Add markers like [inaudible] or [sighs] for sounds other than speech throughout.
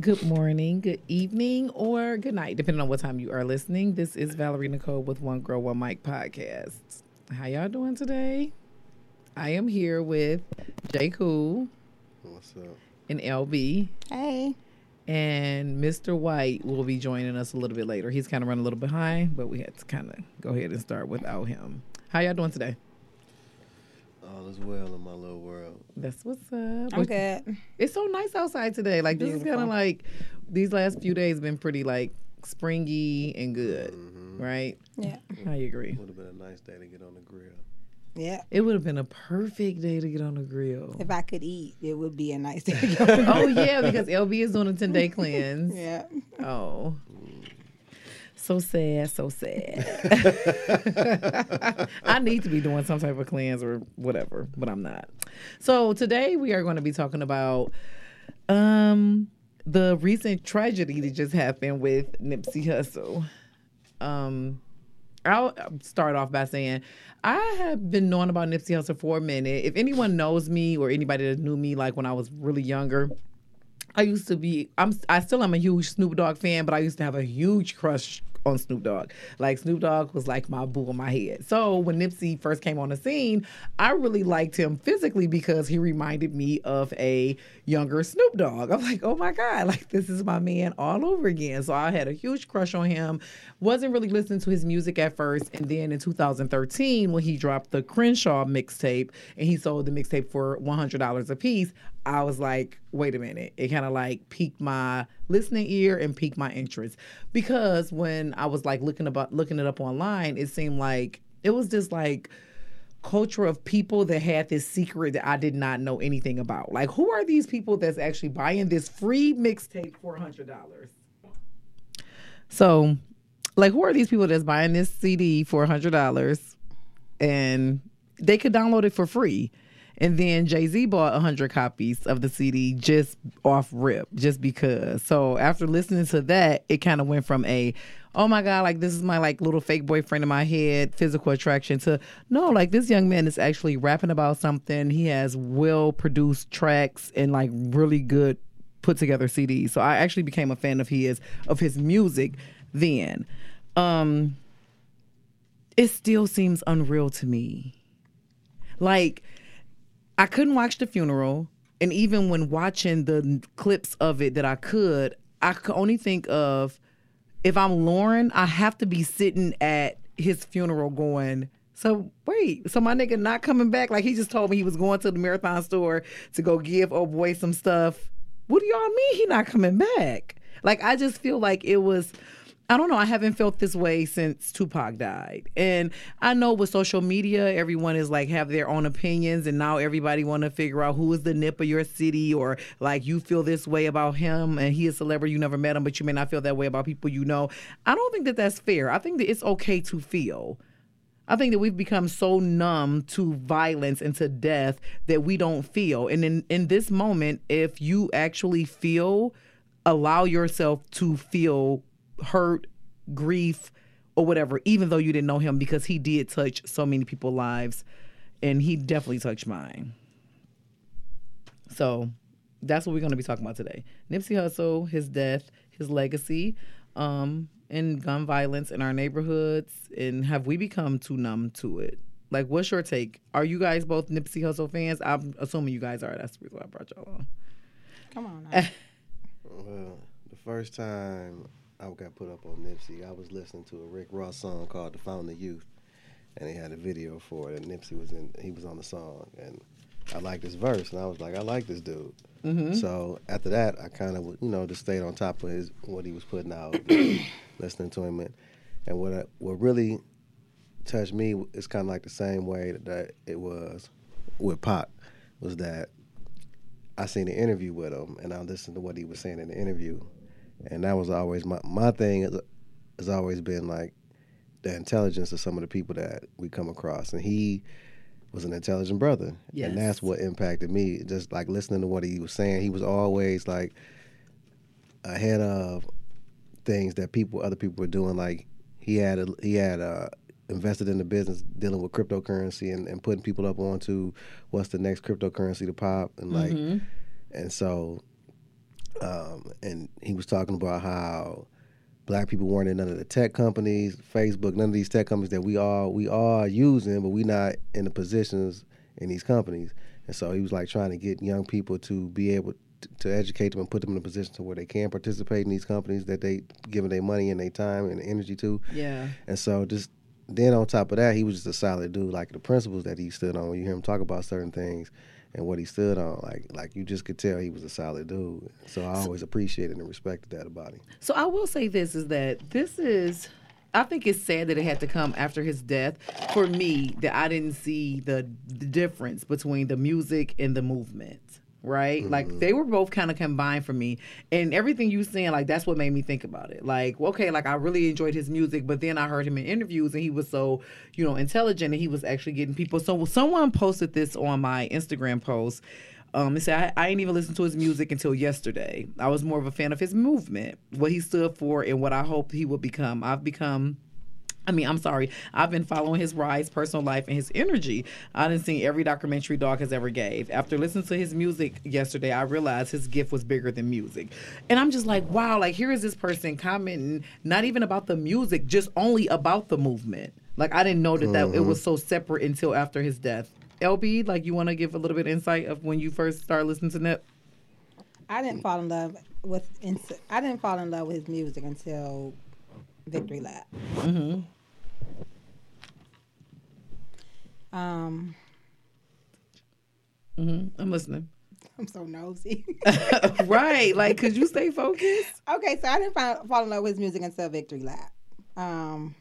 Good morning, good evening, or good night, depending on what time you are listening. This is Valerie Nicole with One Girl, One Mic podcast. How y'all doing today? I am here with J. Cool What's up? and LB, Hey. and Mr. White will be joining us a little bit later. He's kind of running a little behind, but we had to kind of go ahead and start without him. How y'all doing today? All is well in my little world. That's what's up. I'm good. It's so nice outside today. Like this is kind of like these last few days been pretty like springy and good, Mm-hmm. right? Yeah. I agree. Would have been a nice day to get on the grill. Yeah. It would have been a perfect day to get on the grill. If I could eat, it would be a nice day. to [laughs] go. oh yeah, because LB is doing a ten day [laughs] cleanse. yeah. Oh. So sad, so sad. [laughs] I need to be doing some type of cleanse or whatever, but I'm not. So today we are going to be talking about um the recent tragedy that just happened with Nipsey Hussle. Um I'll start off by saying I have been knowing about Nipsey Hussle for a minute. If anyone knows me or anybody that knew me like when I was really younger, I used to be I'm I still am a huge Snoop Dogg fan, but I used to have a huge crush on Snoop Dogg. Like Snoop Dogg was like my boo in my head. So when Nipsey first came on the scene, I really liked him physically because he reminded me of a younger Snoop Dogg. I'm like, oh my God, like this is my man all over again. So I had a huge crush on him. Wasn't really listening to his music at first. And then in 2013, when he dropped the Crenshaw mixtape and he sold the mixtape for $100 a piece, I was like, wait a minute. It kind of like piqued my listening ear and piqued my interest. Because when I was like looking about looking it up online, it seemed like it was just like culture of people that had this secret that I did not know anything about. Like who are these people that's actually buying this free mixtape for $100? So, like who are these people that's buying this CD for $100 and they could download it for free? And then Jay Z bought 100 copies of the CD just off rip, just because. So after listening to that, it kind of went from a, oh my God, like this is my like little fake boyfriend in my head, physical attraction to, no, like this young man is actually rapping about something. He has well produced tracks and like really good put together CDs. So I actually became a fan of his, of his music then. Um, it still seems unreal to me. Like, I couldn't watch the funeral, and even when watching the clips of it that I could, I could only think of if I'm Lauren, I have to be sitting at his funeral going. So wait, so my nigga not coming back? Like he just told me he was going to the marathon store to go give old boy some stuff. What do y'all mean he not coming back? Like I just feel like it was I don't know. I haven't felt this way since Tupac died. And I know with social media, everyone is like have their own opinions and now everybody want to figure out who is the nip of your city or like you feel this way about him and he is a celebrity, you never met him, but you may not feel that way about people you know. I don't think that that's fair. I think that it's okay to feel. I think that we've become so numb to violence and to death that we don't feel. And in, in this moment, if you actually feel, allow yourself to feel hurt, grief, or whatever, even though you didn't know him, because he did touch so many people's lives and he definitely touched mine. So that's what we're going to be talking about today. Nipsey Hussle, his death, his legacy, um, and gun violence in our neighborhoods, and have we become too numb to it? Like, what's your take? Are you guys both Nipsey Hussle fans? I'm assuming you guys are. That's the reason why I brought y'all on. Come on. Now. [laughs] Well, the first time I got put up on Nipsey, I was listening to a Rick Ross song called "The Fountain of Youth," and he had a video for it. And Nipsey was in. He was on the song, and I liked this verse, and I was like, I like this dude. Mm-hmm. So after that, I kind of, you know, just stayed on top of his what he was putting out, [coughs] listening to him, and, and what I, what really touched me is kind of like the same way that it was with Pac, was that I seen an interview with him, and I listened to what he was saying in the interview, and that was always my my thing is, has always been like the intelligence of some of the people that we come across, and he was an intelligent brother, Yes. and that's what impacted me. Just like listening to what he was saying, he was always like ahead of things that people, other people were doing. Like he had a, he had uh invested in the business dealing with cryptocurrency and, and putting people up onto what's the next cryptocurrency to pop and like Mm-hmm. and so um, and he was talking about how black people weren't in none of the tech companies, Facebook, none of these tech companies that we all we are using, but we not in the positions in these companies. And so he was like trying to get young people to be able to, to educate them and put them in a position to where they can participate in these companies that they giving their money and their time and energy to. Yeah. And so just then on top of that, he was just a solid dude. Like the principles that he stood on, when you hear him talk about certain things and what he stood on, like like you just could tell he was a solid dude. So I always appreciated and respected that about him. So I will say this is that this is I think it's sad that it had to come after his death for me that I didn't see the, the difference between the music and the movement. Right? Like they were both kind of combined for me. And everything you saying, like that's what made me think about it. Like, okay, like I really enjoyed his music, but then I heard him in interviews and he was so, you know, intelligent and he was actually getting people. So someone posted this on my Instagram post. Um, they said I, I ain't even listened to his music until yesterday. I was more of a fan of his movement, what he stood for, and what I hoped he would become. I've become. I mean, I'm sorry. I've been following his rise, personal life, and his energy. I didn't see every documentary Dog has ever gave. After listening to his music yesterday, I realized his gift was bigger than music. And I'm just like, wow, like here is this person commenting not even about the music, just only about the movement. Like I didn't know that, that it was so separate until after his death. LB, like you want to give a little bit of insight of when you first started listening to Nip? I didn't fall in love with. I didn't fall in love with his music until Victory Lap. Mm-hmm. Um, Mm-hmm. I'm listening. I'm so nosy. [laughs] right, like could you stay focused? okay, so I didn't fall, fall in love with his music until Victory Lap. Um,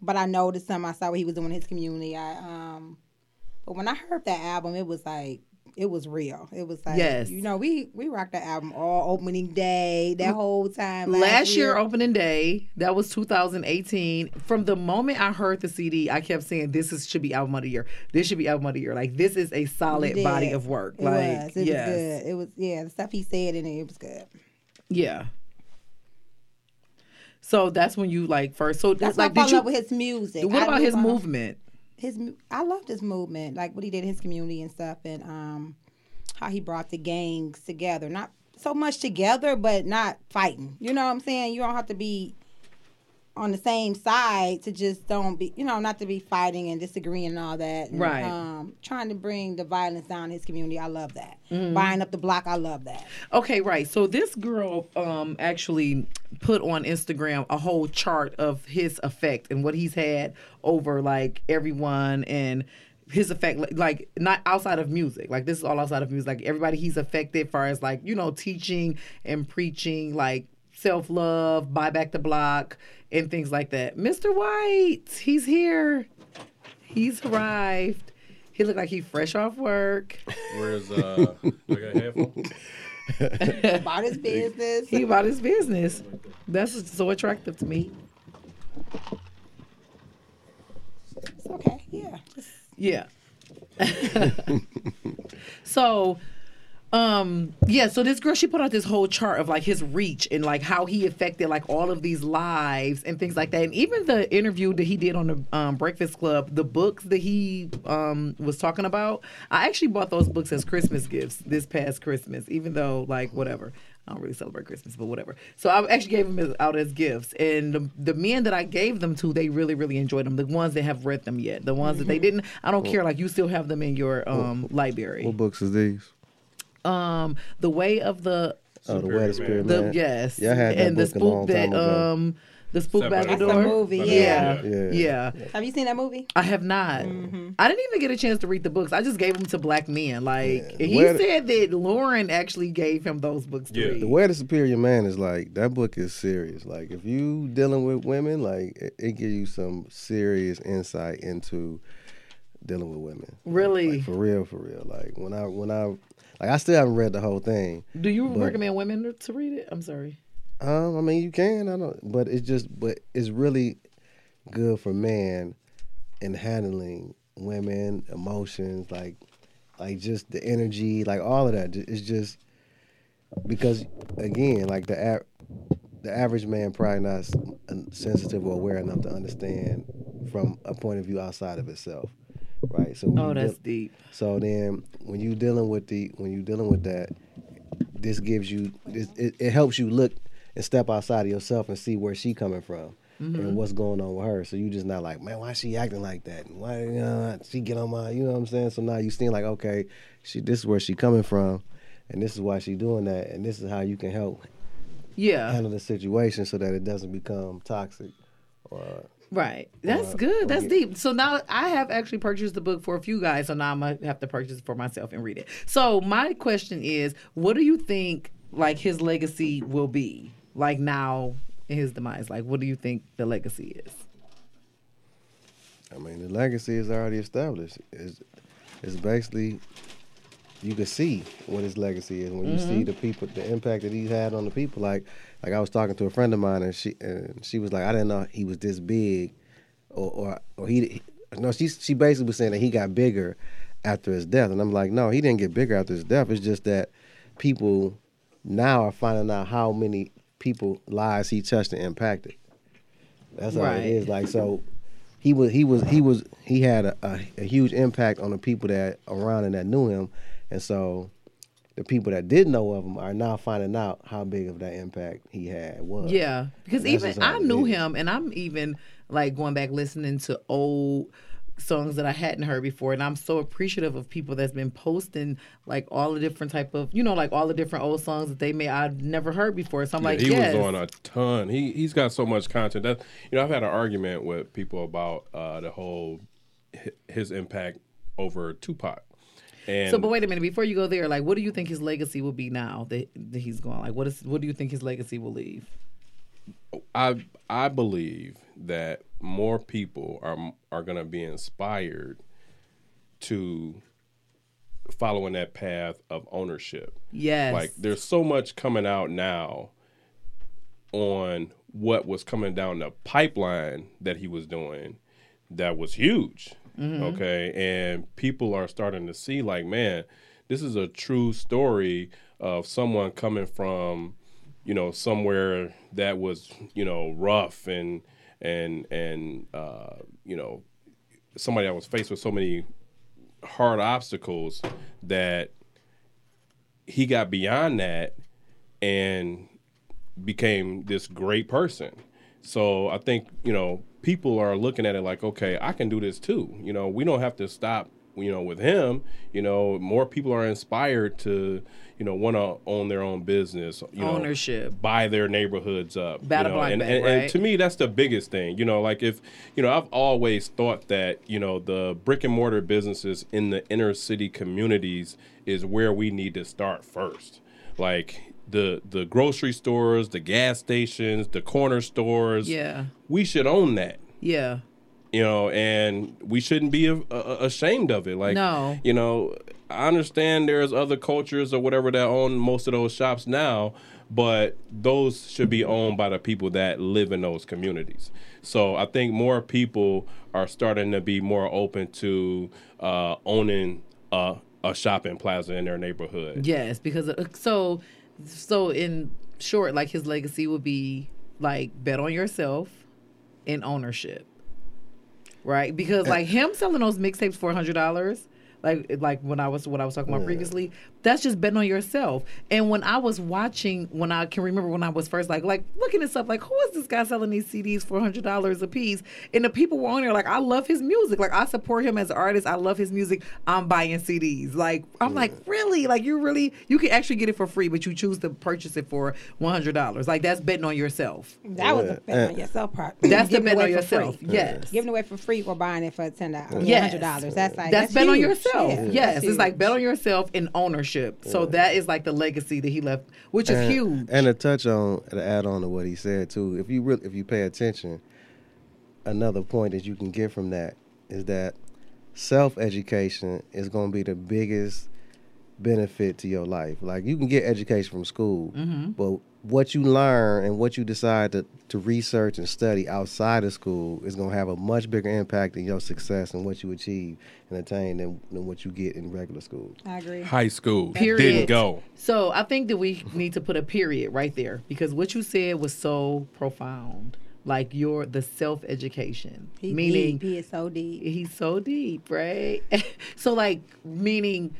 but I noticed him. I saw what he was doing in his community. I um, but when I heard that album, it was like it was real. It was like Yes. you know we we rocked the album all opening day that mm. whole time. Last year opening day, that was 2018. From the moment I heard the CD, I kept saying this is should be album of the year. This should be album of the year. Like this is a solid body of work. It like was. It yes. was good. It was yeah. The stuff he said in it, it was good. Yeah. So that's when you like first. So That's like did you? love with his music. What I about his movement? His I loved his movement, like what he did in his community and stuff, and um, how he brought the gangs together. Not so much together, but not fighting. You know what I'm saying? You don't have to be on the same side to just don't be, you know, not to be fighting and disagreeing and all that. And, Right. Um, trying to bring the violence down in his community. I love that. Mm-hmm. Buying up the block. I love that. Okay, right. So this girl um actually put on Instagram a whole chart of his effect and what he's had over like everyone and his effect like- like not outside of music like this is all outside of music like everybody he's affected far as like you know teaching and preaching like self-love buy back the block and things like that mr white he's here he's arrived he looked like he fresh off work Where's uh? I got a handful. About his business. he about his business. That's so attractive to me. It's okay. Yeah. Yeah. [laughs] so, um, yeah. So this girl, she put out this whole chart of like his reach and like how he affected like all of these lives and things like that. And even the interview that he did on the um, Breakfast Club, the books that he um was talking about, I actually bought those books as Christmas gifts this past Christmas. Even though like whatever. I don't really celebrate Christmas, but whatever. So I actually gave them out as gifts, and the, the men that I gave them to, they really, really enjoyed them. The ones that have read them yet, the ones that they didn't, I don't care. Like you still have them in your um library. What books is these? Um, the way of the Oh, the Way of the Spirit the yes, Yeah, I had that and the book a long spook that ago. um the spook Separate. Battledore. That's the movie, Yeah, yeah. yeah. have you seen that movie? I have not. Mm-hmm. I didn't even get a chance to read the books. I just gave them to black men. Like Yeah. he Where the- said that Lauren actually gave him those books to Yeah. read. The Way of the Superior Man is like that book is serious. Like if you dealing with women, like it, it gives you some serious insight into dealing with women. Like- Really? like, for real, for real. Like when I when I like I still haven't read the whole thing. Do you But- recommend women to read it? I'm sorry. Um, I mean you can, I don't but it's just but it's really good for man in handling women, emotions, like like just the energy, like all of that. It's just because again, like the a- the average man probably not sensitive or aware enough to understand from a point of view outside of itself, right? So Oh, that's deal- deep. so then when you dealing with the when you dealing with that, this gives you this, it, it helps you look and step outside of yourself and see where she coming from and mm-hmm. what's going on with her. So you just not like, man, why she acting like that? Why you know, she get on my, you know what I'm saying? So now you seeing like, okay, she this is where she coming from, and this is why she doing that, and this is how you can help Yeah. handle the situation so that it doesn't become toxic. Or Right. That's Or- good. That's get- deep. So now I have actually purchased the book for a few guys, so now I'm gonna have to purchase it for myself and read it. So my question is, what do you think like his legacy will be? Like now in his demise? Like what do you think the legacy is? I mean, the legacy is already established. It's, it's basically you can see what his legacy is when you see mm-hmm. the people, the impact that he's had on the people. Like, like I was talking to a friend of mine, and she and she was like, I didn't know he was this big, or or, or he, no, she she basically was saying that he got bigger after his death, and I'm like, no, he didn't get bigger after his death. It's just that people now are finding out how many people lives he touched and impacted. That's all Right. it is. Like so, he was he was he was he had a, a, a huge impact on the people that around and that knew him, and so the people that did know of him are now finding out how big of that impact he had was. Yeah, because even I knew is. him, and I'm even like going back listening to old songs that I hadn't heard before, and I'm so appreciative of people that's been posting like all the different type of you know like all the different old songs that they may I've never heard before. So I'm Yeah, like, he yes, was on a ton. He he's got so much content. That you know, I've had an argument with people about uh, the whole his impact over Tupac. And So, but wait a minute. Before you go there, like, what do you think his legacy will be now that, that he's gone? Like, what is what do you think his legacy will leave? I I believe that more people are are going to be inspired to follow in that path of ownership. Yes, Like there's so much coming out now on what was coming down the pipeline that he was doing that was huge. Okay. And people are starting to see like, man, this is a true story of someone coming from, you know, somewhere that was, you know, rough and and and uh, you know, somebody that was faced with so many hard obstacles that he got beyond that and became this great person. So I think, you know, people are looking at it like, okay, I can do this too. You know, we don't have to stop, you know, with him. You know, more people are inspired to, you know, want to own their own business, you know, Ownership. buy their neighborhoods up. Battle you know, and, back, and, right? and to me, that's the biggest thing. You know, like if, you know, I've always thought that, you know, the brick and mortar businesses in the inner city communities is where we need to start first. Like the the grocery stores, the gas stations, the corner stores. Yeah. We should own that yeah, you know, and we shouldn't be a, a, ashamed of it. Like, No. you know, I understand there's other cultures or whatever that own most of those shops now, but those should be owned by the people that live in those communities. So I think more people are starting to be more open to uh, owning a, a shopping plaza in their neighborhood. yes. Because uh, so, so in short, like his legacy would be like bet on yourself and ownership, right? Because like him selling those mixtapes for a hundred dollars. Like, like when I was what I was talking about previously, that's just betting on yourself. And when I was watching, when I can remember when I was first like like looking this up, like who is this guy selling these CDs for hundred dollars a piece? And the people were on there like, I love his music, like I support him as an artist, I love his music. I'm buying CDs. Like I'm like, really? Like you really you can actually get it for free, but you choose to purchase it for one hundred dollars. Like that's betting on yourself. That was a bet on yourself part. That's the Giving it bet on away for free. yourself. Yes. Giving away for free or buying it for ten dollars, Yes. hundred dollars. That's like that's, bet on yourself. Yeah, yes, that's it's like huge. bet on yourself and ownership. So that is like the legacy that he left, which is huge. And to touch on, to add on to what he said too, if you really, if you pay attention, another point that you can get from that is that self education is going to be the biggest benefit to your life. Like you can get education from school, Mm-hmm. but what you learn and what you decide to, to research and study outside of school is going to have a much bigger impact in your success and what you achieve and attain than, than what you get in regular school. I agree. High school Period. didn't go. So I think that we need to put a period right there because what you said was so profound. Like your the self education, He meaning deep. He is so deep. he's so deep, right? [laughs] so like meaning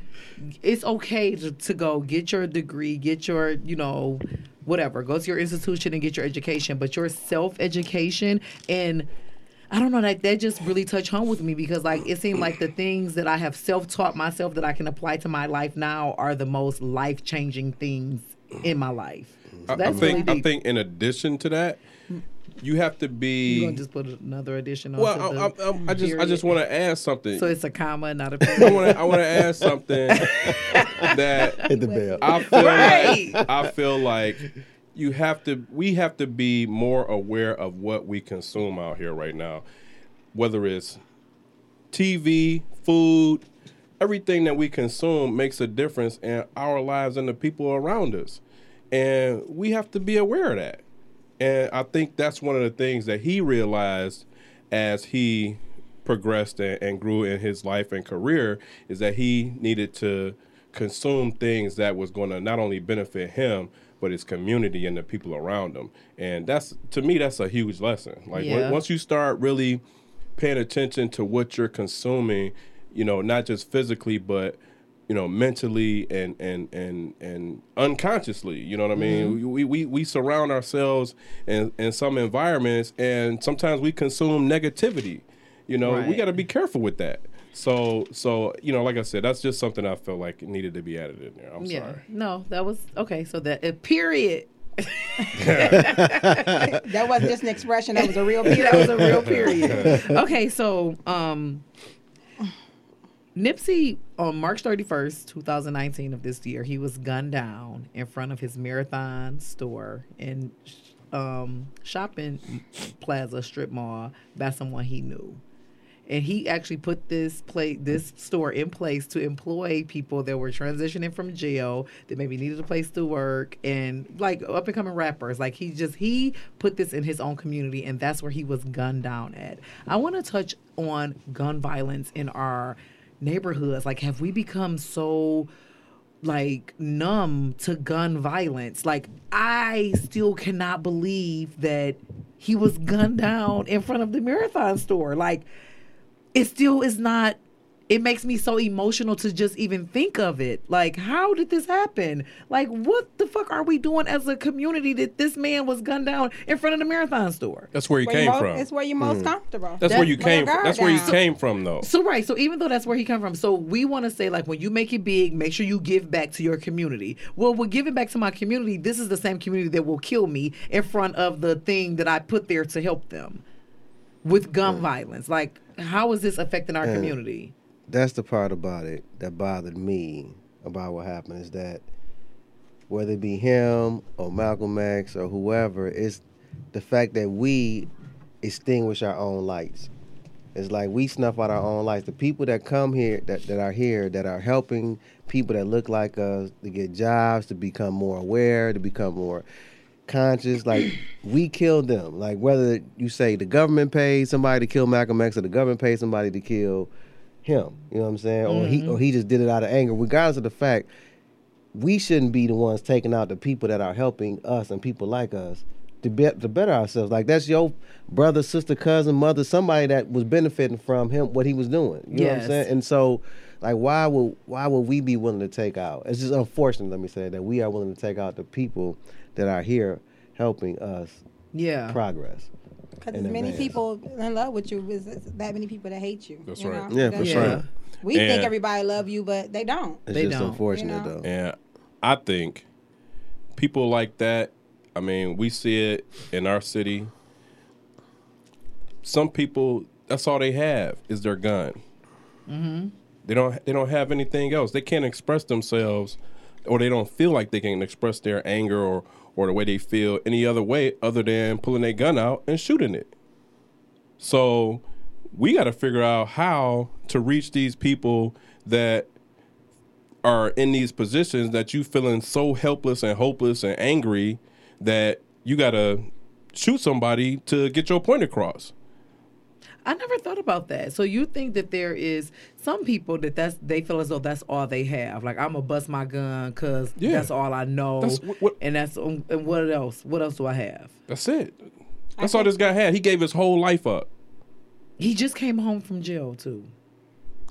it's okay to, to go get your degree, get your, you know, whatever, go to your institution and get your education, but your self education and I don't know that that just really touched home with me because like it seemed like the things that I have self taught myself that I can apply to my life now are the most life changing things in my life. So I, I that's think really I think in addition to that, you have to be. you be. gonna just put another addition on. well, I, I, I, I just I just want to add something. So it's a comma, not a [laughs] I period. want to I want to add something [laughs] that Hit the bell. I feel Right. like I feel like you have to we have to be more aware of what we consume out here right now. Whether it's TV, food, everything that we consume makes a difference in our lives and the people around us. And we have to be aware of that. And I think that's one of the things that he realized as he progressed and, and grew in his life and career is that he needed to consume things that was going to not only benefit him but his community and the people around him and that's to me that's a huge lesson like Yeah. on- once you start really paying attention to what you're consuming you know not just physically but you know mentally and and and and unconsciously you know what i mean Mm-hmm. we, we we surround ourselves in in some environments and sometimes we consume negativity you know we got to be careful with that so so you know like i said that's just something i felt like needed to be added in there i'm yeah. sorry No, that was okay. So that uh, period. [laughs] That wasn't just an expression. That was a real period. that was a real period. Okay, so um Nipsey on March 31st, 2019 of this year, he was gunned down in front of his marathon store in um shopping plaza strip mall by someone he knew. And he actually put this play this store in place to employ people that were transitioning from jail that maybe needed a place to work and like up and coming rappers. Like he just he put this in his own community and that's where he was gunned down at. I want to touch on gun violence in our neighborhoods. Like have we become so like numb to gun violence. Like I still cannot believe that he was gunned down in front of the marathon store. Like it still is not it makes me so emotional to just even think of it. Like, how did this happen? Like, what the fuck are we doing as a community that this man was gunned down in front of the marathon store? that's where he Where came you mo- from It's where you're most hmm. comfortable. that's where you came from guard that's where he down. came from though So right, so even though that's where he come from, so we want to say like when you make it big, make sure you give back to your community. Well, we're giving back to my community. This is the same community that will kill me in front of the thing that I put there to help them with gun hmm. violence. Like, how is this affecting our Yeah. community? That's the part about it that bothered me about what happened is that whether it be him or Malcolm X or whoever, it's the fact that we extinguish our own lights. It's like we snuff out our own lights. The people that come here, that, that are here, that are helping people that look like us to get jobs, to become more aware, to become more conscious, like [clears throat] we killed them. Like whether you say the government paid somebody to kill Malcolm X or the government paid somebody to kill him, you know what I'm saying? Or he or mm-hmm. he just did it out of anger. Regardless of the fact, we shouldn't be the ones taking out the people that are helping us and people like us to be, to better ourselves. Like that's your brother, sister, cousin, mother, somebody that was benefiting from him what he was doing. You know what I'm Yes. saying? And so like why would why would we be willing to take out? It's just unfortunate, let me say, that we are willing to take out the people that are here helping us Yeah. progress. Because as many advance. people in love with you, is is that many people that hate you. That's you right. know? Yeah, for sure. sure. We think everybody love you, but they don't. It's They just don't, unfortunate you know? though. And I think people like that, I mean, we see it in our city. Some people, that's all they have is their gun. Mm-hmm. They don't. They don't have anything else. They can't express themselves, or they don't feel like they can express their anger or or the way they feel any other way other than pulling their gun out and shooting it. So we got to figure out how to reach these people that are in these positions that you feeling so helpless and hopeless and angry that you got to shoot somebody to get your point across. I never thought about that. So you think that there is some people that that's they feel as though that's all they have. Like I'm gonna bust my gun because Yeah. that's all I know, That's what- what- and that's um, and what else? What else do I have? That's it. That's all this guy had. He gave his whole life up. He just came home from jail too.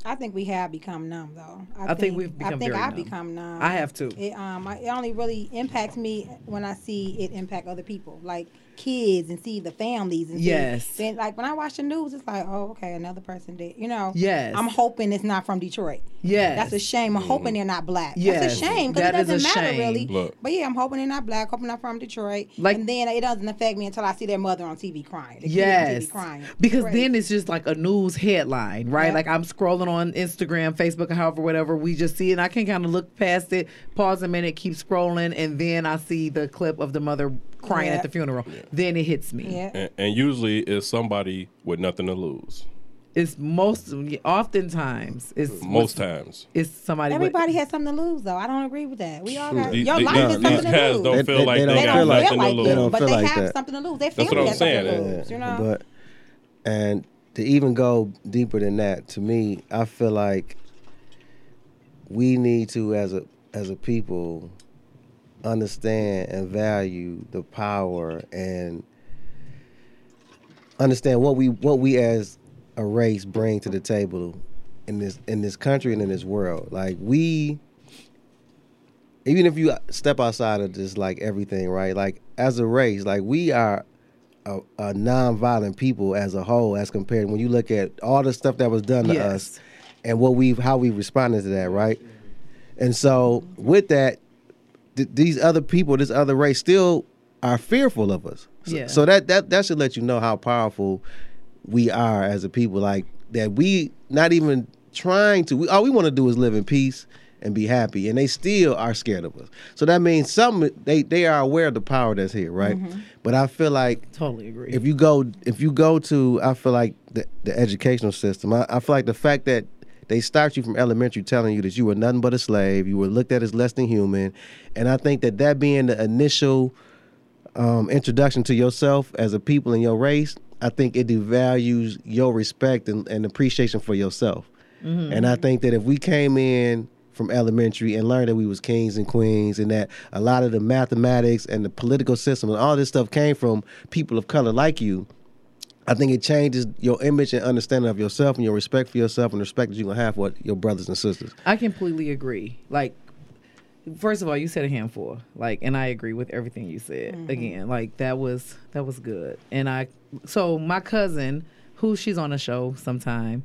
I think we have become numb, though. I think we've become I think very I've numb. become numb. I have too. It um, it only really impacts me when I see it impact other people, like kids, and see the families. And see- Yes. then, like when I watch the news, it's like, oh, okay, another person did. You know. Yes. I'm hoping it's not from Detroit. Yes. That's a shame. I'm hoping mm. they're not black. Yes. That's a shame because it That is a doesn't matter shame. really. Look. But yeah, I'm hoping they're not black. Hoping they're not from Detroit. Like- and then it doesn't affect me until I see their mother on TV crying. The Yes. TV crying. Because Crazy. then it's just like a news headline, right? Yeah. Like I'm scrolling on Instagram, Facebook, or however, whatever. We just see it and I can kind of look past it, pause a minute, keep scrolling, and then I see the clip of the mother crying Yeah. at the funeral. Then it hits me. yeah. And, and usually it's somebody with nothing to lose. It's most, oftentimes, it's Most times. it's somebody. with- Everybody has something to lose, though. I don't agree with that. We all got These- your these- life no, is these something to cats lose. don't feel they- like they they, don't they don't feel like to They don't lose. but they like have that. something to lose. They That's what I'm saying. to Yeah. lose. You know. But and to even go deeper than that, to me, I feel like we need to, as a as a people, understand and value the power and understand what we what we as a race bring to the table in this in this country and in this world. Like we even if you step outside of just like everything, right? Like as a race, like we are a, a non-violent people as a whole, as compared when you look at all the stuff that was done to Yes. us and what we've how we responded to that, right? And so with that, th- these other people, this other race, still are fearful of us. So, Yeah. so that that that should let you know how powerful we are as a people. Like that, we not even trying to. We, all we want to do is live in peace and be happy, and they still are scared of us. So that means some they they are aware of the power that's here, right? Mhm. But I feel like Totally agree. if you go if you go to I feel like the, the educational system, I, I feel like the fact that they start you from elementary telling you that you were nothing but a slave, you were looked at as less than human, and I think that that being the initial um, introduction to yourself as a people in your race, I think it devalues your respect and, and appreciation for yourself. And I think that if we came in from elementary and learned that we was kings and queens and that a lot of the mathematics and the political system and all this stuff came from people of color like you, I think it changes your image and understanding of yourself and your respect for yourself and respect that you're gonna have for your brothers and sisters. I completely agree. Like, first of all, you said a handful. Like, and I agree with everything you said. Again, like that was that was good. And I, so my cousin, who she's on a show sometime,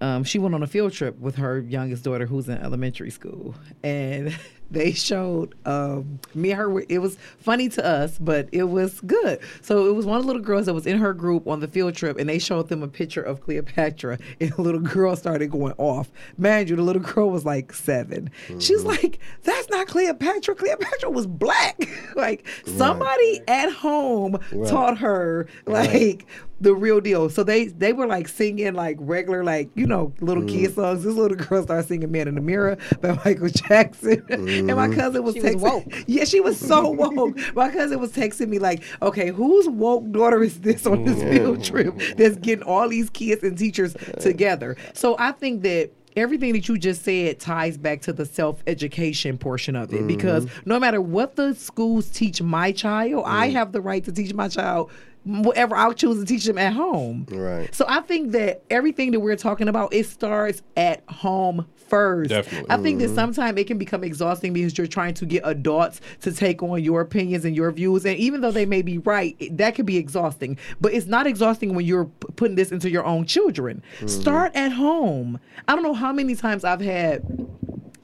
um, she went on a field trip with her youngest daughter, who's in elementary school, and [laughs] they showed um, me and her. It was funny to us, but it was good. So it was one of the little girls that was in her group on the field trip, and they showed them a picture of Cleopatra, [laughs] and the little girl started going off. Man, you, the little girl was like 7 She's mm-hmm. like, "That's not Cleopatra. Cleopatra was black." [laughs] like somebody at home Right. taught her like the real deal. So they they were like singing like regular like you know little mm. kid songs. This little girl started singing "Man in the Mirror" by Michael Jackson, mm. And my mm-hmm. cousin was She was texting. woke. [laughs] Yeah, she was so woke. [laughs] my cousin was texting me like, "Okay, whose woke daughter is this on this mm-hmm. field trip that's getting all these kids and teachers together?" So I think that. Everything that you just said ties back to the self education portion of it mm-hmm. because no matter what the schools teach my child, I mm. have the right to teach my child whatever I'll choose to teach them at home. Right. So I think that everything that we're talking about, it starts at home first. Definitely. I think that mm-hmm. sometimes it can become exhausting because you're trying to get adults to take on your opinions and your views. And even though they may be right, that can be exhausting. But it's not exhausting when you're p- putting this into your own children. Mm-hmm. Start at home. I don't know how many times I've had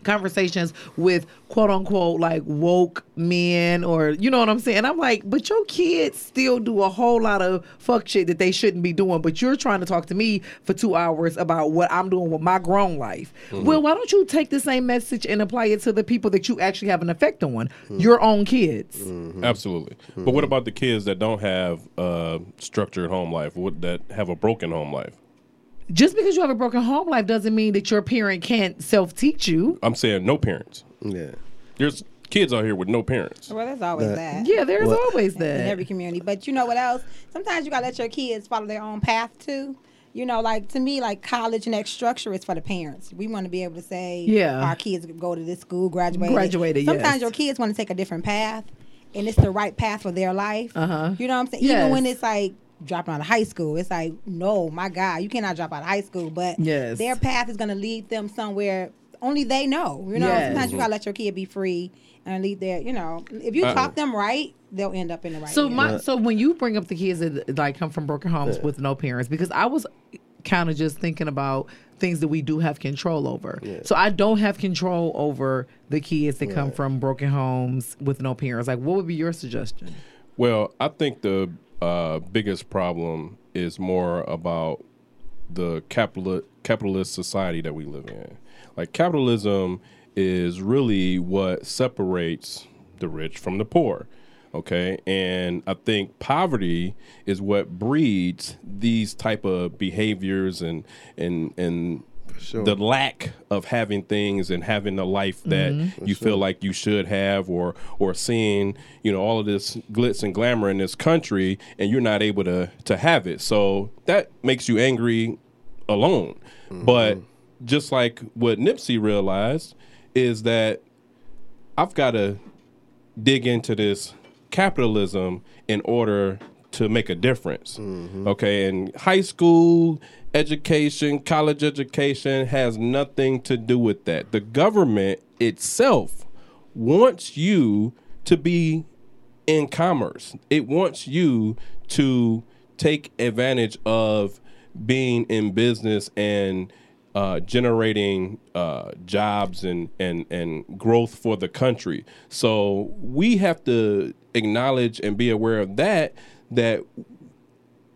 conversations with quote unquote like woke men or you know what I'm saying. I'm like, but your kids still do a whole lot of fuck shit that they shouldn't be doing, but you're trying to talk to me for two hours about what I'm doing with my grown life. Mm-hmm. Well, why don't you take the same message and apply it to the people that you actually have an effect on, mm-hmm. your own kids? Mm-hmm. Absolutely. But what about the kids that don't have uh, structured home life, what, that have a broken home life? Just because you have a broken home life doesn't mean that your parent can't self teach you. I'm saying no parents. Yeah. There's kids out here with no parents. Well, there's always That- that. Yeah, there's Well- always that. in every community. But you know what else? Sometimes you gotta let your kids follow their own path too. You know, like to me, like college next structure is for the parents. We want to be able to say, Yeah. our kids go to this school, graduated. Graduated, Sometimes yes. your kids want to take a different path, and it's the right path for their life. Uh-huh. You know what I'm saying? Even when it's like dropping out of high school, it's like, no, my God, you cannot drop out of high school. But Yes. their path is going to lead them somewhere only they know. You know, Yes. sometimes you got to let your kid be free and lead their, you know, if you Uh-uh. taught them right, they'll end up in the right. So area. my so when you bring up the kids that like come from broken homes Yeah. with no parents, because I was kind of just thinking about things that we do have control over. Yeah. So I don't have control over the kids that come Right. from broken homes with no parents. Like, what would be your suggestion? Well, I think the uh, biggest problem is more about the capital capitalist society that we live in. Like capitalism is really what separates the rich from the poor. Okay, and I think poverty is what breeds these type of behaviors and and and sure. the lack of having things and having the life that mm-hmm. you feel like you should have or or seeing you know all of this glitz and glamour in this country and you're not able to to have it. So that makes you angry alone. Mm-hmm. But just like what Nipsey realized is that I've got to dig into this capitalism in order to make a difference. Okay, and high school education, college education has nothing to do with that. The government itself wants you to be in commerce. It wants you to take advantage of being in business and uh, generating uh, jobs and, and, and growth for the country. So we have to acknowledge and be aware of that, that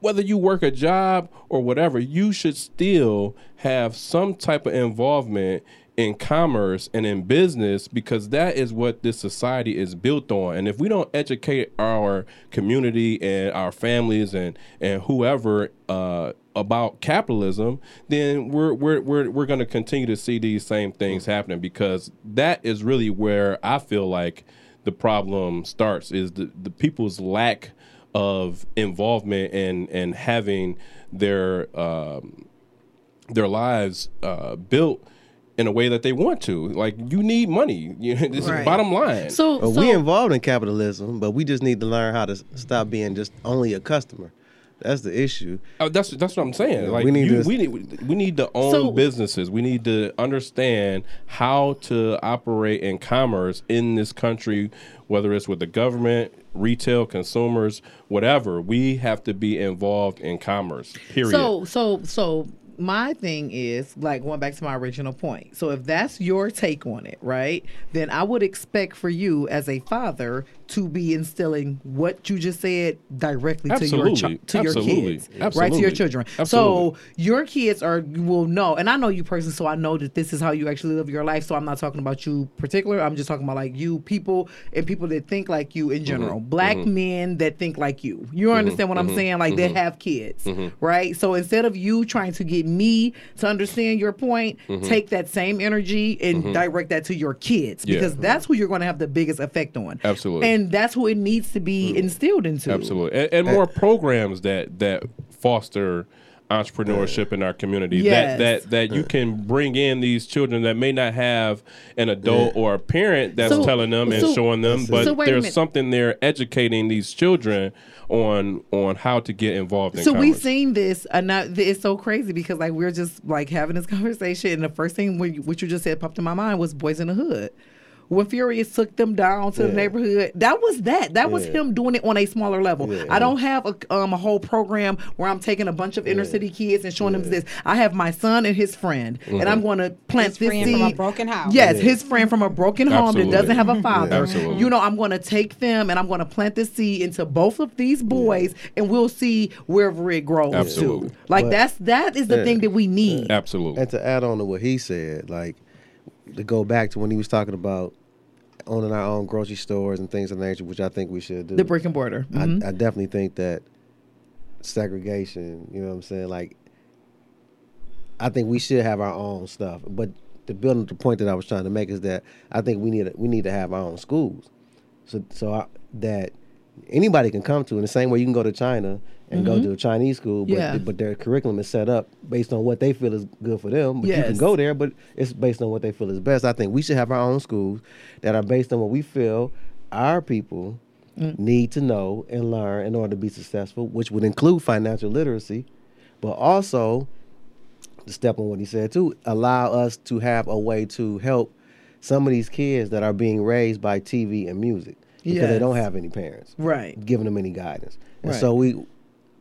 whether you work a job or whatever, you should still have some type of involvement in commerce and in business because that is what this society is built on. And if we don't educate our community and our families and and whoever uh, about capitalism, then we're we're we're we're going to continue to see these same things happening because that is really where I feel like the problem starts is the the people's lack of involvement and and having their um, their lives uh, built in a way that they want to. Like you need money. You [laughs] know, this Right. is bottom line. So, But so we involved in capitalism, but we just need to learn how to stop being just only a customer. That's the issue. Oh, that's that's what I'm saying. Like we need you, to- we need we need to own So- businesses. We need to understand how to operate in commerce in this country, whether it's with the government, retail, consumers, whatever. We have to be involved in commerce. Period. So so so my thing is like going back to my original point. So if that's your take on it, right? Then I would expect for you as a father to be instilling what you just said directly to your Absolutely. chi- to your Absolutely. kids, right? To your children. Absolutely. So your kids are will know, and I know you personally, so I know that this is how you actually live your life. So I'm not talking about you particular. I'm just talking about like you people and people that think like you in general. Mm-hmm. Black men that think like you. You understand what I'm saying? Like Mm-hmm. that have kids, right? So instead of you trying to get me to understand your point, Mm-hmm. take that same energy and direct that to your kids Yeah. because that's who you're going to have the biggest effect on. Absolutely. Mm. And that's who it needs to be mm-hmm. instilled into. Absolutely, and, and more programs that that foster entrepreneurship in our community. Yes. That that that you can bring in these children that may not have an adult or a parent that's So- telling them and so- showing them, but so there's something there educating these children on on how to get involved in. So we've seen this, uh, and now it's so crazy because like we're just like having this [laughs] conversation, and the first thing when what you just said popped in my mind was Boyz n the Hood. When Furious took them down to the neighborhood, that was that. That was Yeah. him doing it on a smaller level. Yeah. I don't have a, um, a whole program where I'm taking a bunch of inner city kids and showing them this. I have my son and his friend, and I'm going to plant His this seed. from a broken house. Yes, Yeah. his friend from a broken home Absolutely. that doesn't have a father. Absolutely. You know, I'm going to take them and I'm going to plant this seed into both of these boys, and we'll see wherever it grows Absolutely. to. Like But- that's that is the Yeah. thing that we need. absolutely. And to add on to what he said, like to go back to when he was talking about owning our own grocery stores and things of that nature, which I think we should do. The brick and mortar. I, Mhm. I definitely think that segregation, you know what I'm saying? Like, I think we should have our own stuff. But to build on the point that I was trying to make is that I think we need we need to have our own schools, so so I, that anybody can come to in the same way you can go to China and go to a Chinese school, but Mm-hmm. Yeah. but their curriculum is set up based on what they feel is good for them. But you can go there, but it's based on what they feel is best. I think we should have our own schools that are based on what we feel our people need to know and learn in order to be successful, which would include financial literacy, but also to step on what he said too, allow us to have a way to help some of these kids that are being raised by TV and music because they don't have any parents Right. giving them any guidance. And Right. so we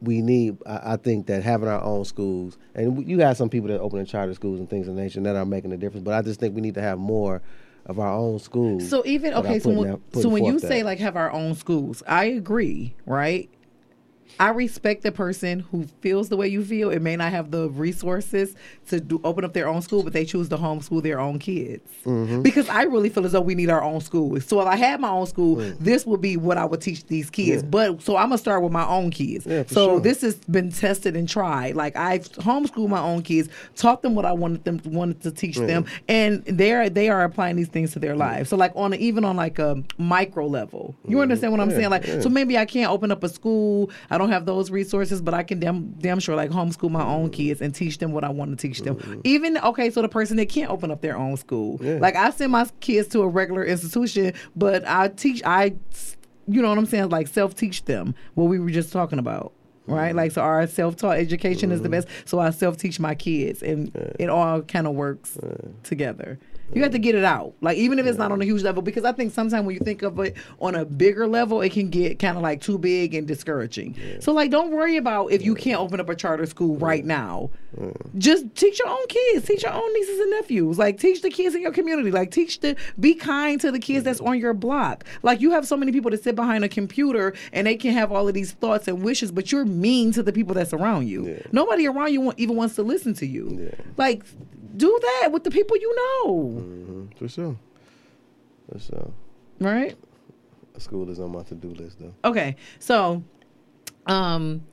we need I, I think that having our own schools and you got some people that open charter schools and things of the nation that are making a difference, but I just think we need to have more of our own schools. So even okay, so when, that- so when you forth say that. like have our own schools, I agree, right? I respect the person who feels the way you feel. It may not have the resources to do, open up their own school, but they choose to homeschool their own kids. Mm-hmm. Because I really feel as though we need our own school. So if I had my own school, this would be what I would teach these kids. Yeah. But so I'm gonna start with my own kids. Yeah, so sure. this has been tested and tried. Like I've homeschooled my own kids, taught them what I wanted them wanted to teach them, and they're they are applying these things to their lives. So like on a, even on like a micro level, you understand what I'm. Yeah, saying? Like so maybe I can't open up a school. I don't have those resources, but I can damn damn sure like homeschool my own kids and teach them what I want to teach them. Even okay, so the person that can't open up their own school, Mm-hmm. Yeah. like I send my kids to a regular institution, but I teach I, you know what I'm saying? Like self teach them what we were just talking about. Right, like so, our self-taught education is the best. So I self-teach my kids, and it all kind of works together. You have to get it out, like even if it's not on a huge level, because I think sometimes when you think of it on a bigger level, it can get kind of like too big and discouraging. So like, don't worry about if you can't open up a charter school right now. Mm. Just teach your own kids, teach your own nieces and nephews. Like teach the kids in your community. Like teach the be kind to the kids that's mm. on your block. Like you have so many people that sit behind a computer and they can have all of these thoughts and wishes, but you're mean to the people that's around you. Yeah. Nobody around you even wants to listen to you. Yeah. Like do that with the people you know. hmm for sure. For sure. Right? School is on my to do list though. Okay. So um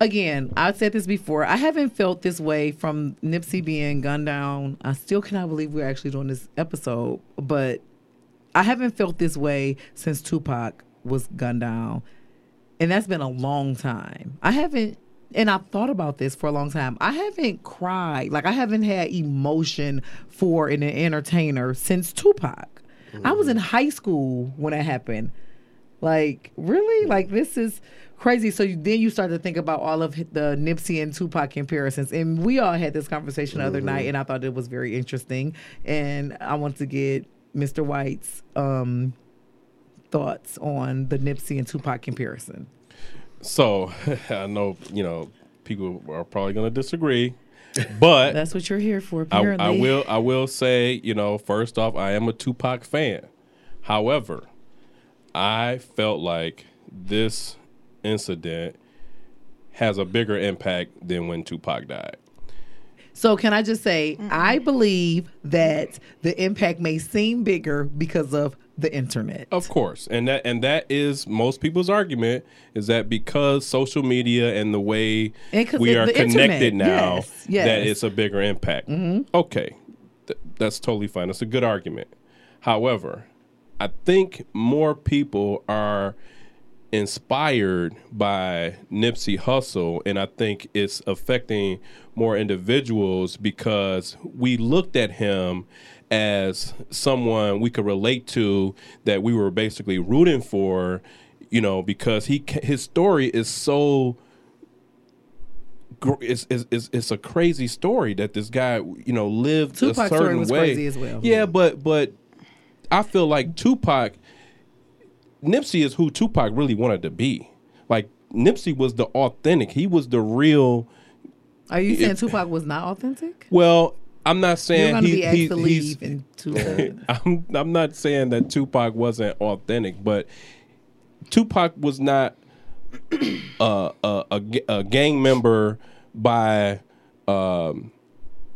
again, I've said this before. I haven't felt this way from Nipsey being gunned down. I still cannot believe we're actually doing this episode, but I haven't felt this way since Tupac was gunned down. And that's been a long time. I haven't and I've thought about this for a long time. I haven't cried. Like I haven't had emotion for an entertainer since Tupac. I was in high school when it happened. Like, really? Like, this is crazy. So you, then you start to think about all of the Nipsey and Tupac comparisons. And we all had this conversation the other night, and I thought it was very interesting. And I want to get Mr. White's um, thoughts on the Nipsey and Tupac comparison. So [laughs] I know you know people are probably going to disagree, but [laughs] That's what you're here for, I, apparently. I will I will say you know first off I am a Tupac fan. However, I felt like this incident has a bigger impact than when Tupac died. So can I just say, I believe that the impact may seem bigger because of the internet. Of course, and that and that is most people's argument is that because social media and the way And we the- are the connected internet, now, yes, yes. that it's a bigger impact. Mm-hmm. Okay, Th- that's totally fine. It's a good argument. However, I think more people are inspired by Nipsey Hussle, and I think it's affecting more individuals because we looked at him as someone we could relate to that we were basically rooting for, you know, because he his story is so it's, it's, it's, it's a crazy story that this guy you know lived Tupac's a story certain was way. crazy as well. Yeah, but but I feel like Tupac, Nipsey is who Tupac really wanted to be. Like Nipsey was the authentic. He was the real. Are you saying If- Tupac was not authentic? Well, I'm not You're saying going to he, be asked he- to he's. in. [laughs] I'm I'm not saying that Tupac wasn't authentic, but Tupac was not uh, a, a a gang member by um,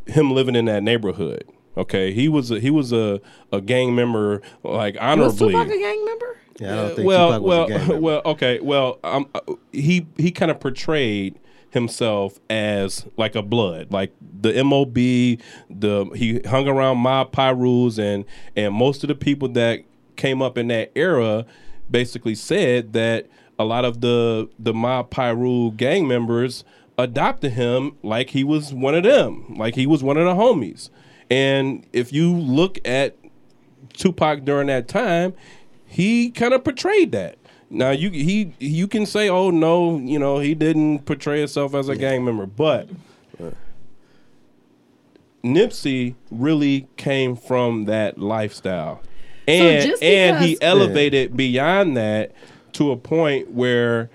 him living in that neighborhood. Okay, he was a, he was a, a gang member like honorably. was honorably. Tupac a gang member? Yeah, I don't think well, Tupac was well, a gang member. [laughs] well, okay, well, um, uh, he he kind of portrayed himself as like a blood, like the MOB. The he hung around mob Pirus and and most of the people that came up in that era basically said that a lot of the the mob Piru gang members adopted him like he was one of them, like he was one of the homies. And if you look at Tupac during that time, he kind of portrayed that. Now you he you can say, oh no, you know he didn't portray himself as a gang member, but Nipsey really came from that lifestyle, and just and he because- elevated beyond that to a point where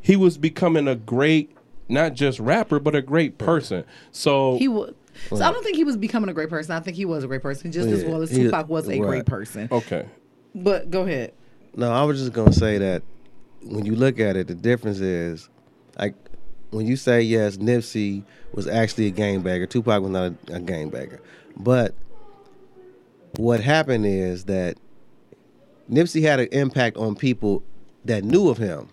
he was becoming a great not just rapper but a great person. So He was. So I don't think he was becoming a great person. I think he was a great person, just as well as Tupac was a right. great person. okay, But go ahead. No, I was just gonna say that when you look at it, the difference is like when you say yes, Nipsey was actually a gangbanger. Tupac was not a, a gangbanger, but what happened is that Nipsey had an impact on people that knew of him,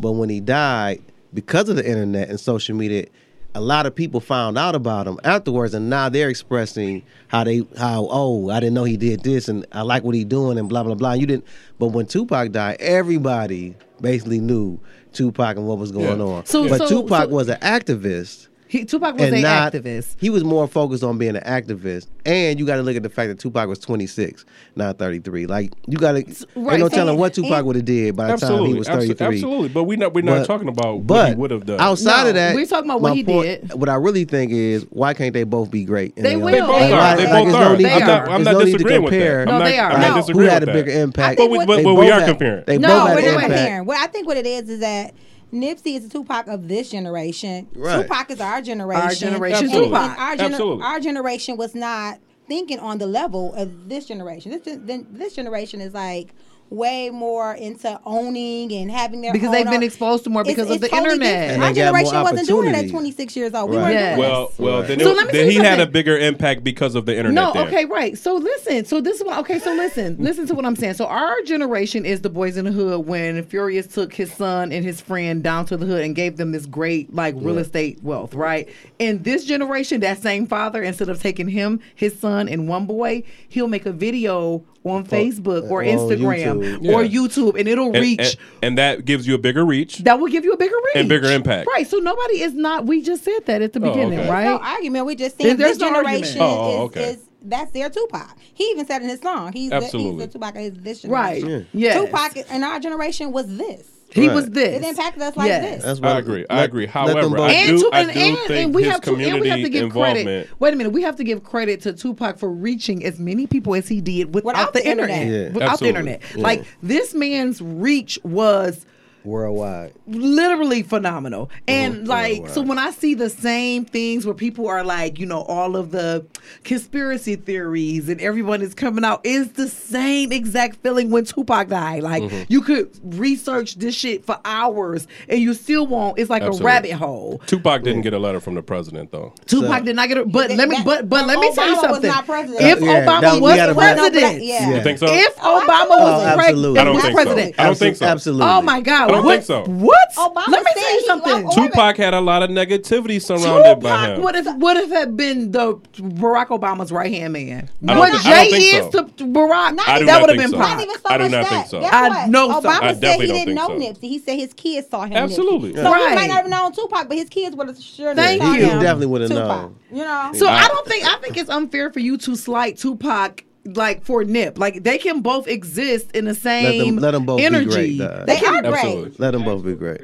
but when he died, because of the internet and social media, a lot of people found out about him afterwards, and now they're expressing how they how oh I didn't know he did this, and I like what he doing, and blah blah blah. You didn't, but when Tupac died, everybody basically knew Tupac and what was going Yeah. on. So- but so- Tupac so- was an activist He, Tupac was an not activist. He was more focused on being an activist, and you got to look at the fact that Tupac was 26, not 33. Like you got to, right, ain't no so- telling what Tupac would have did by the time he was 33. absolutely. But we not we're not But- talking about what But he would have done. outside No, of that, we're talking about what he point- did. What I really think is, why can't they both be great? in They will. They both They are. are. They Like, both there's are. no need I'm to- not- I'm not no disagreeing with that. I'm No, they are. I'm not No. Who had a bigger impact? But we, but, They but we both are comparing. They No, both had we're an not impact. comparing. What I think what it is is that Nipsey is the Tupac of this generation. Right. Tupac is our generation. Our generation And- Tupac. and our, gener- Absolutely. our generation was not thinking on the level of this generation. This gen- then this generation is like way more into owning and having their Because own they've been own- exposed to more It's- because of it's the totally internet. different. And Our they got more generation wasn't doing it at 26 years old. We weren't Yes. doing Well, this. well, Right. then, So it- let then he had a bigger impact because of the internet. No, then. okay, right. So listen. So this is what. Okay, so listen. [laughs] Listen to what I'm saying. So our generation is the Boyz n the Hood when Furious took his son and his friend down to the hood and gave them this great like real estate wealth, right? In this generation, that same father, instead of taking him, his son, and one boy, he'll make a video on oh, Facebook or on Instagram YouTube. or Yeah. YouTube, and it'll And, reach. and, and that gives you a bigger reach. that will give you a bigger reach And bigger impact. right? So nobody is not. We just said that at the Oh, beginning, okay. right? No argument. We just There- saying this no generation oh, oh, is, okay. is that's their Tupac. He even said in his song, he's Absolutely. The, he's the Tupac of his this right? generation. Yeah. Tupac in our generation was this. He Right. was this. It impacted us like Yes. this. That's I agree. I agree. let them However, both- I and do- to, I and, do and, think and we his have to and we have to community give credit. Wait a minute, we have to give credit to Tupac for reaching as many people as he did without, Without the the internet. internet. Yeah. Without Absolutely. the internet, like this man's reach was worldwide. literally phenomenal. And like, wow. so when I see the same things where people are like, you know, all of the conspiracy theories and everyone is coming out, is the same exact feeling when Tupac died. Like, Mm-hmm. you could research this shit for hours and you still won't. It's like Absolutely. a rabbit hole. Tupac didn't get a letter from the president though. Tupac So- did not get it, but That- let me, but but let me Obama tell you something. not president. If Yeah, Obama that- was gotta- president, Yeah. You think so? if Oh, Obama absolutely. was Oh, pre- I don't was think so. president, I don't think so. Absolutely. Oh my God! I don't what? think so. What? Obama Let me said tell you something. Tupac had a lot of negativity surrounded by Tupac him. would have would have had been the Barack Obama's right hand man. I what Jay I is so. to Barack, Not that would have been so. Pac. Not even so I do not that. think so. Guess I what? know so. Obama I said he didn't know think so. Nipsey. He said his kids saw him. Absolutely. Nipsey. So Right. he might not have known Tupac, but his kids would have sure Thank saw you. him. Definitely would've Tupac. known. You know. So I- I don't think I think it's unfair for you to slight Tupac like for Nip. Like they can both exist in the same let them both be energy. great, they are great. Absolutely. Let them both be great.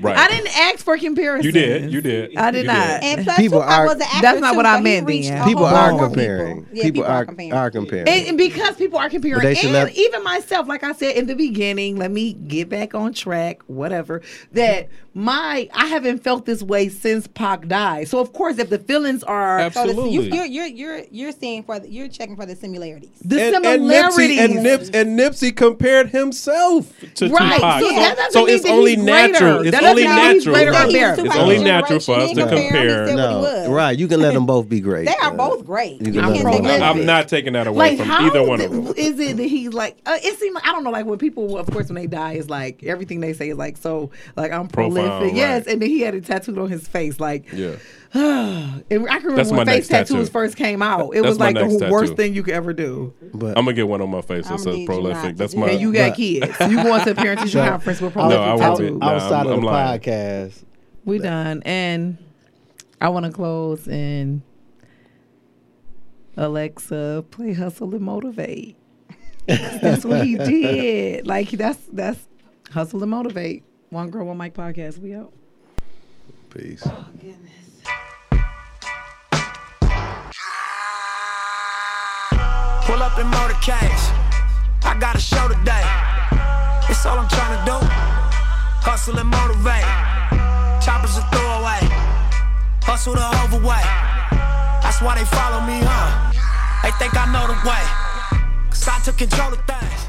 Right. I didn't ask for comparison. You did. You did. I did You not. And plus, People Tupac are- was an actor That's not too, what I so meant then. People are comparing. people. Yeah, people are comparing. are comparing. And, and because people are comparing, But they should and let- even myself, like I said in the beginning, let me get back on track, whatever. That my I haven't felt this way since Pac died. So of course, if the feelings are Absolutely. So the, you, you're you're you're you're seeing for the, you're checking for the similarities. the and, and Nipsey and, Nips, and Nipsey compared himself to Right, Tupac. so So, that so mean it's that only natural. greater. It's only doesn't he's natural. greater or He was better. Tupac's It's only natural for us to compare him, he compare. said what he no, right. You can let them both be great. They are both great. you can I'm, let them both. I'm not taking that away like from either one of them. is it that he's like uh, it seems like I don't know like when people of course when they die is like everything they say is like so like I'm Profound, prolific yes right. and then he had it tattooed on his face like Yeah. [sighs] and I can remember That's when face tattoos tattoo. first came out it That's was like the next worst tattoo. thing you could ever do But I'm gonna get one on my face that I'ma says need you not prolific. That's my. and you got But- kids you going to the parent teacher [laughs] conference with No, prolific I won't be. Nah, outside I'm- of I'm the lying. podcast, we done and I want to close and Alexa play hustle and motivate [laughs] That's what he did. Like that's that's hustle and motivate. One girl, one mic podcast. We out. Peace. Oh, Pull up in motorcades. I got a show today. It's all I'm trying to do. Hustle and motivate. Choppers a throwaway. Hustle the overweight. That's why they follow me, huh? They think I know the way. Cause I took control of things.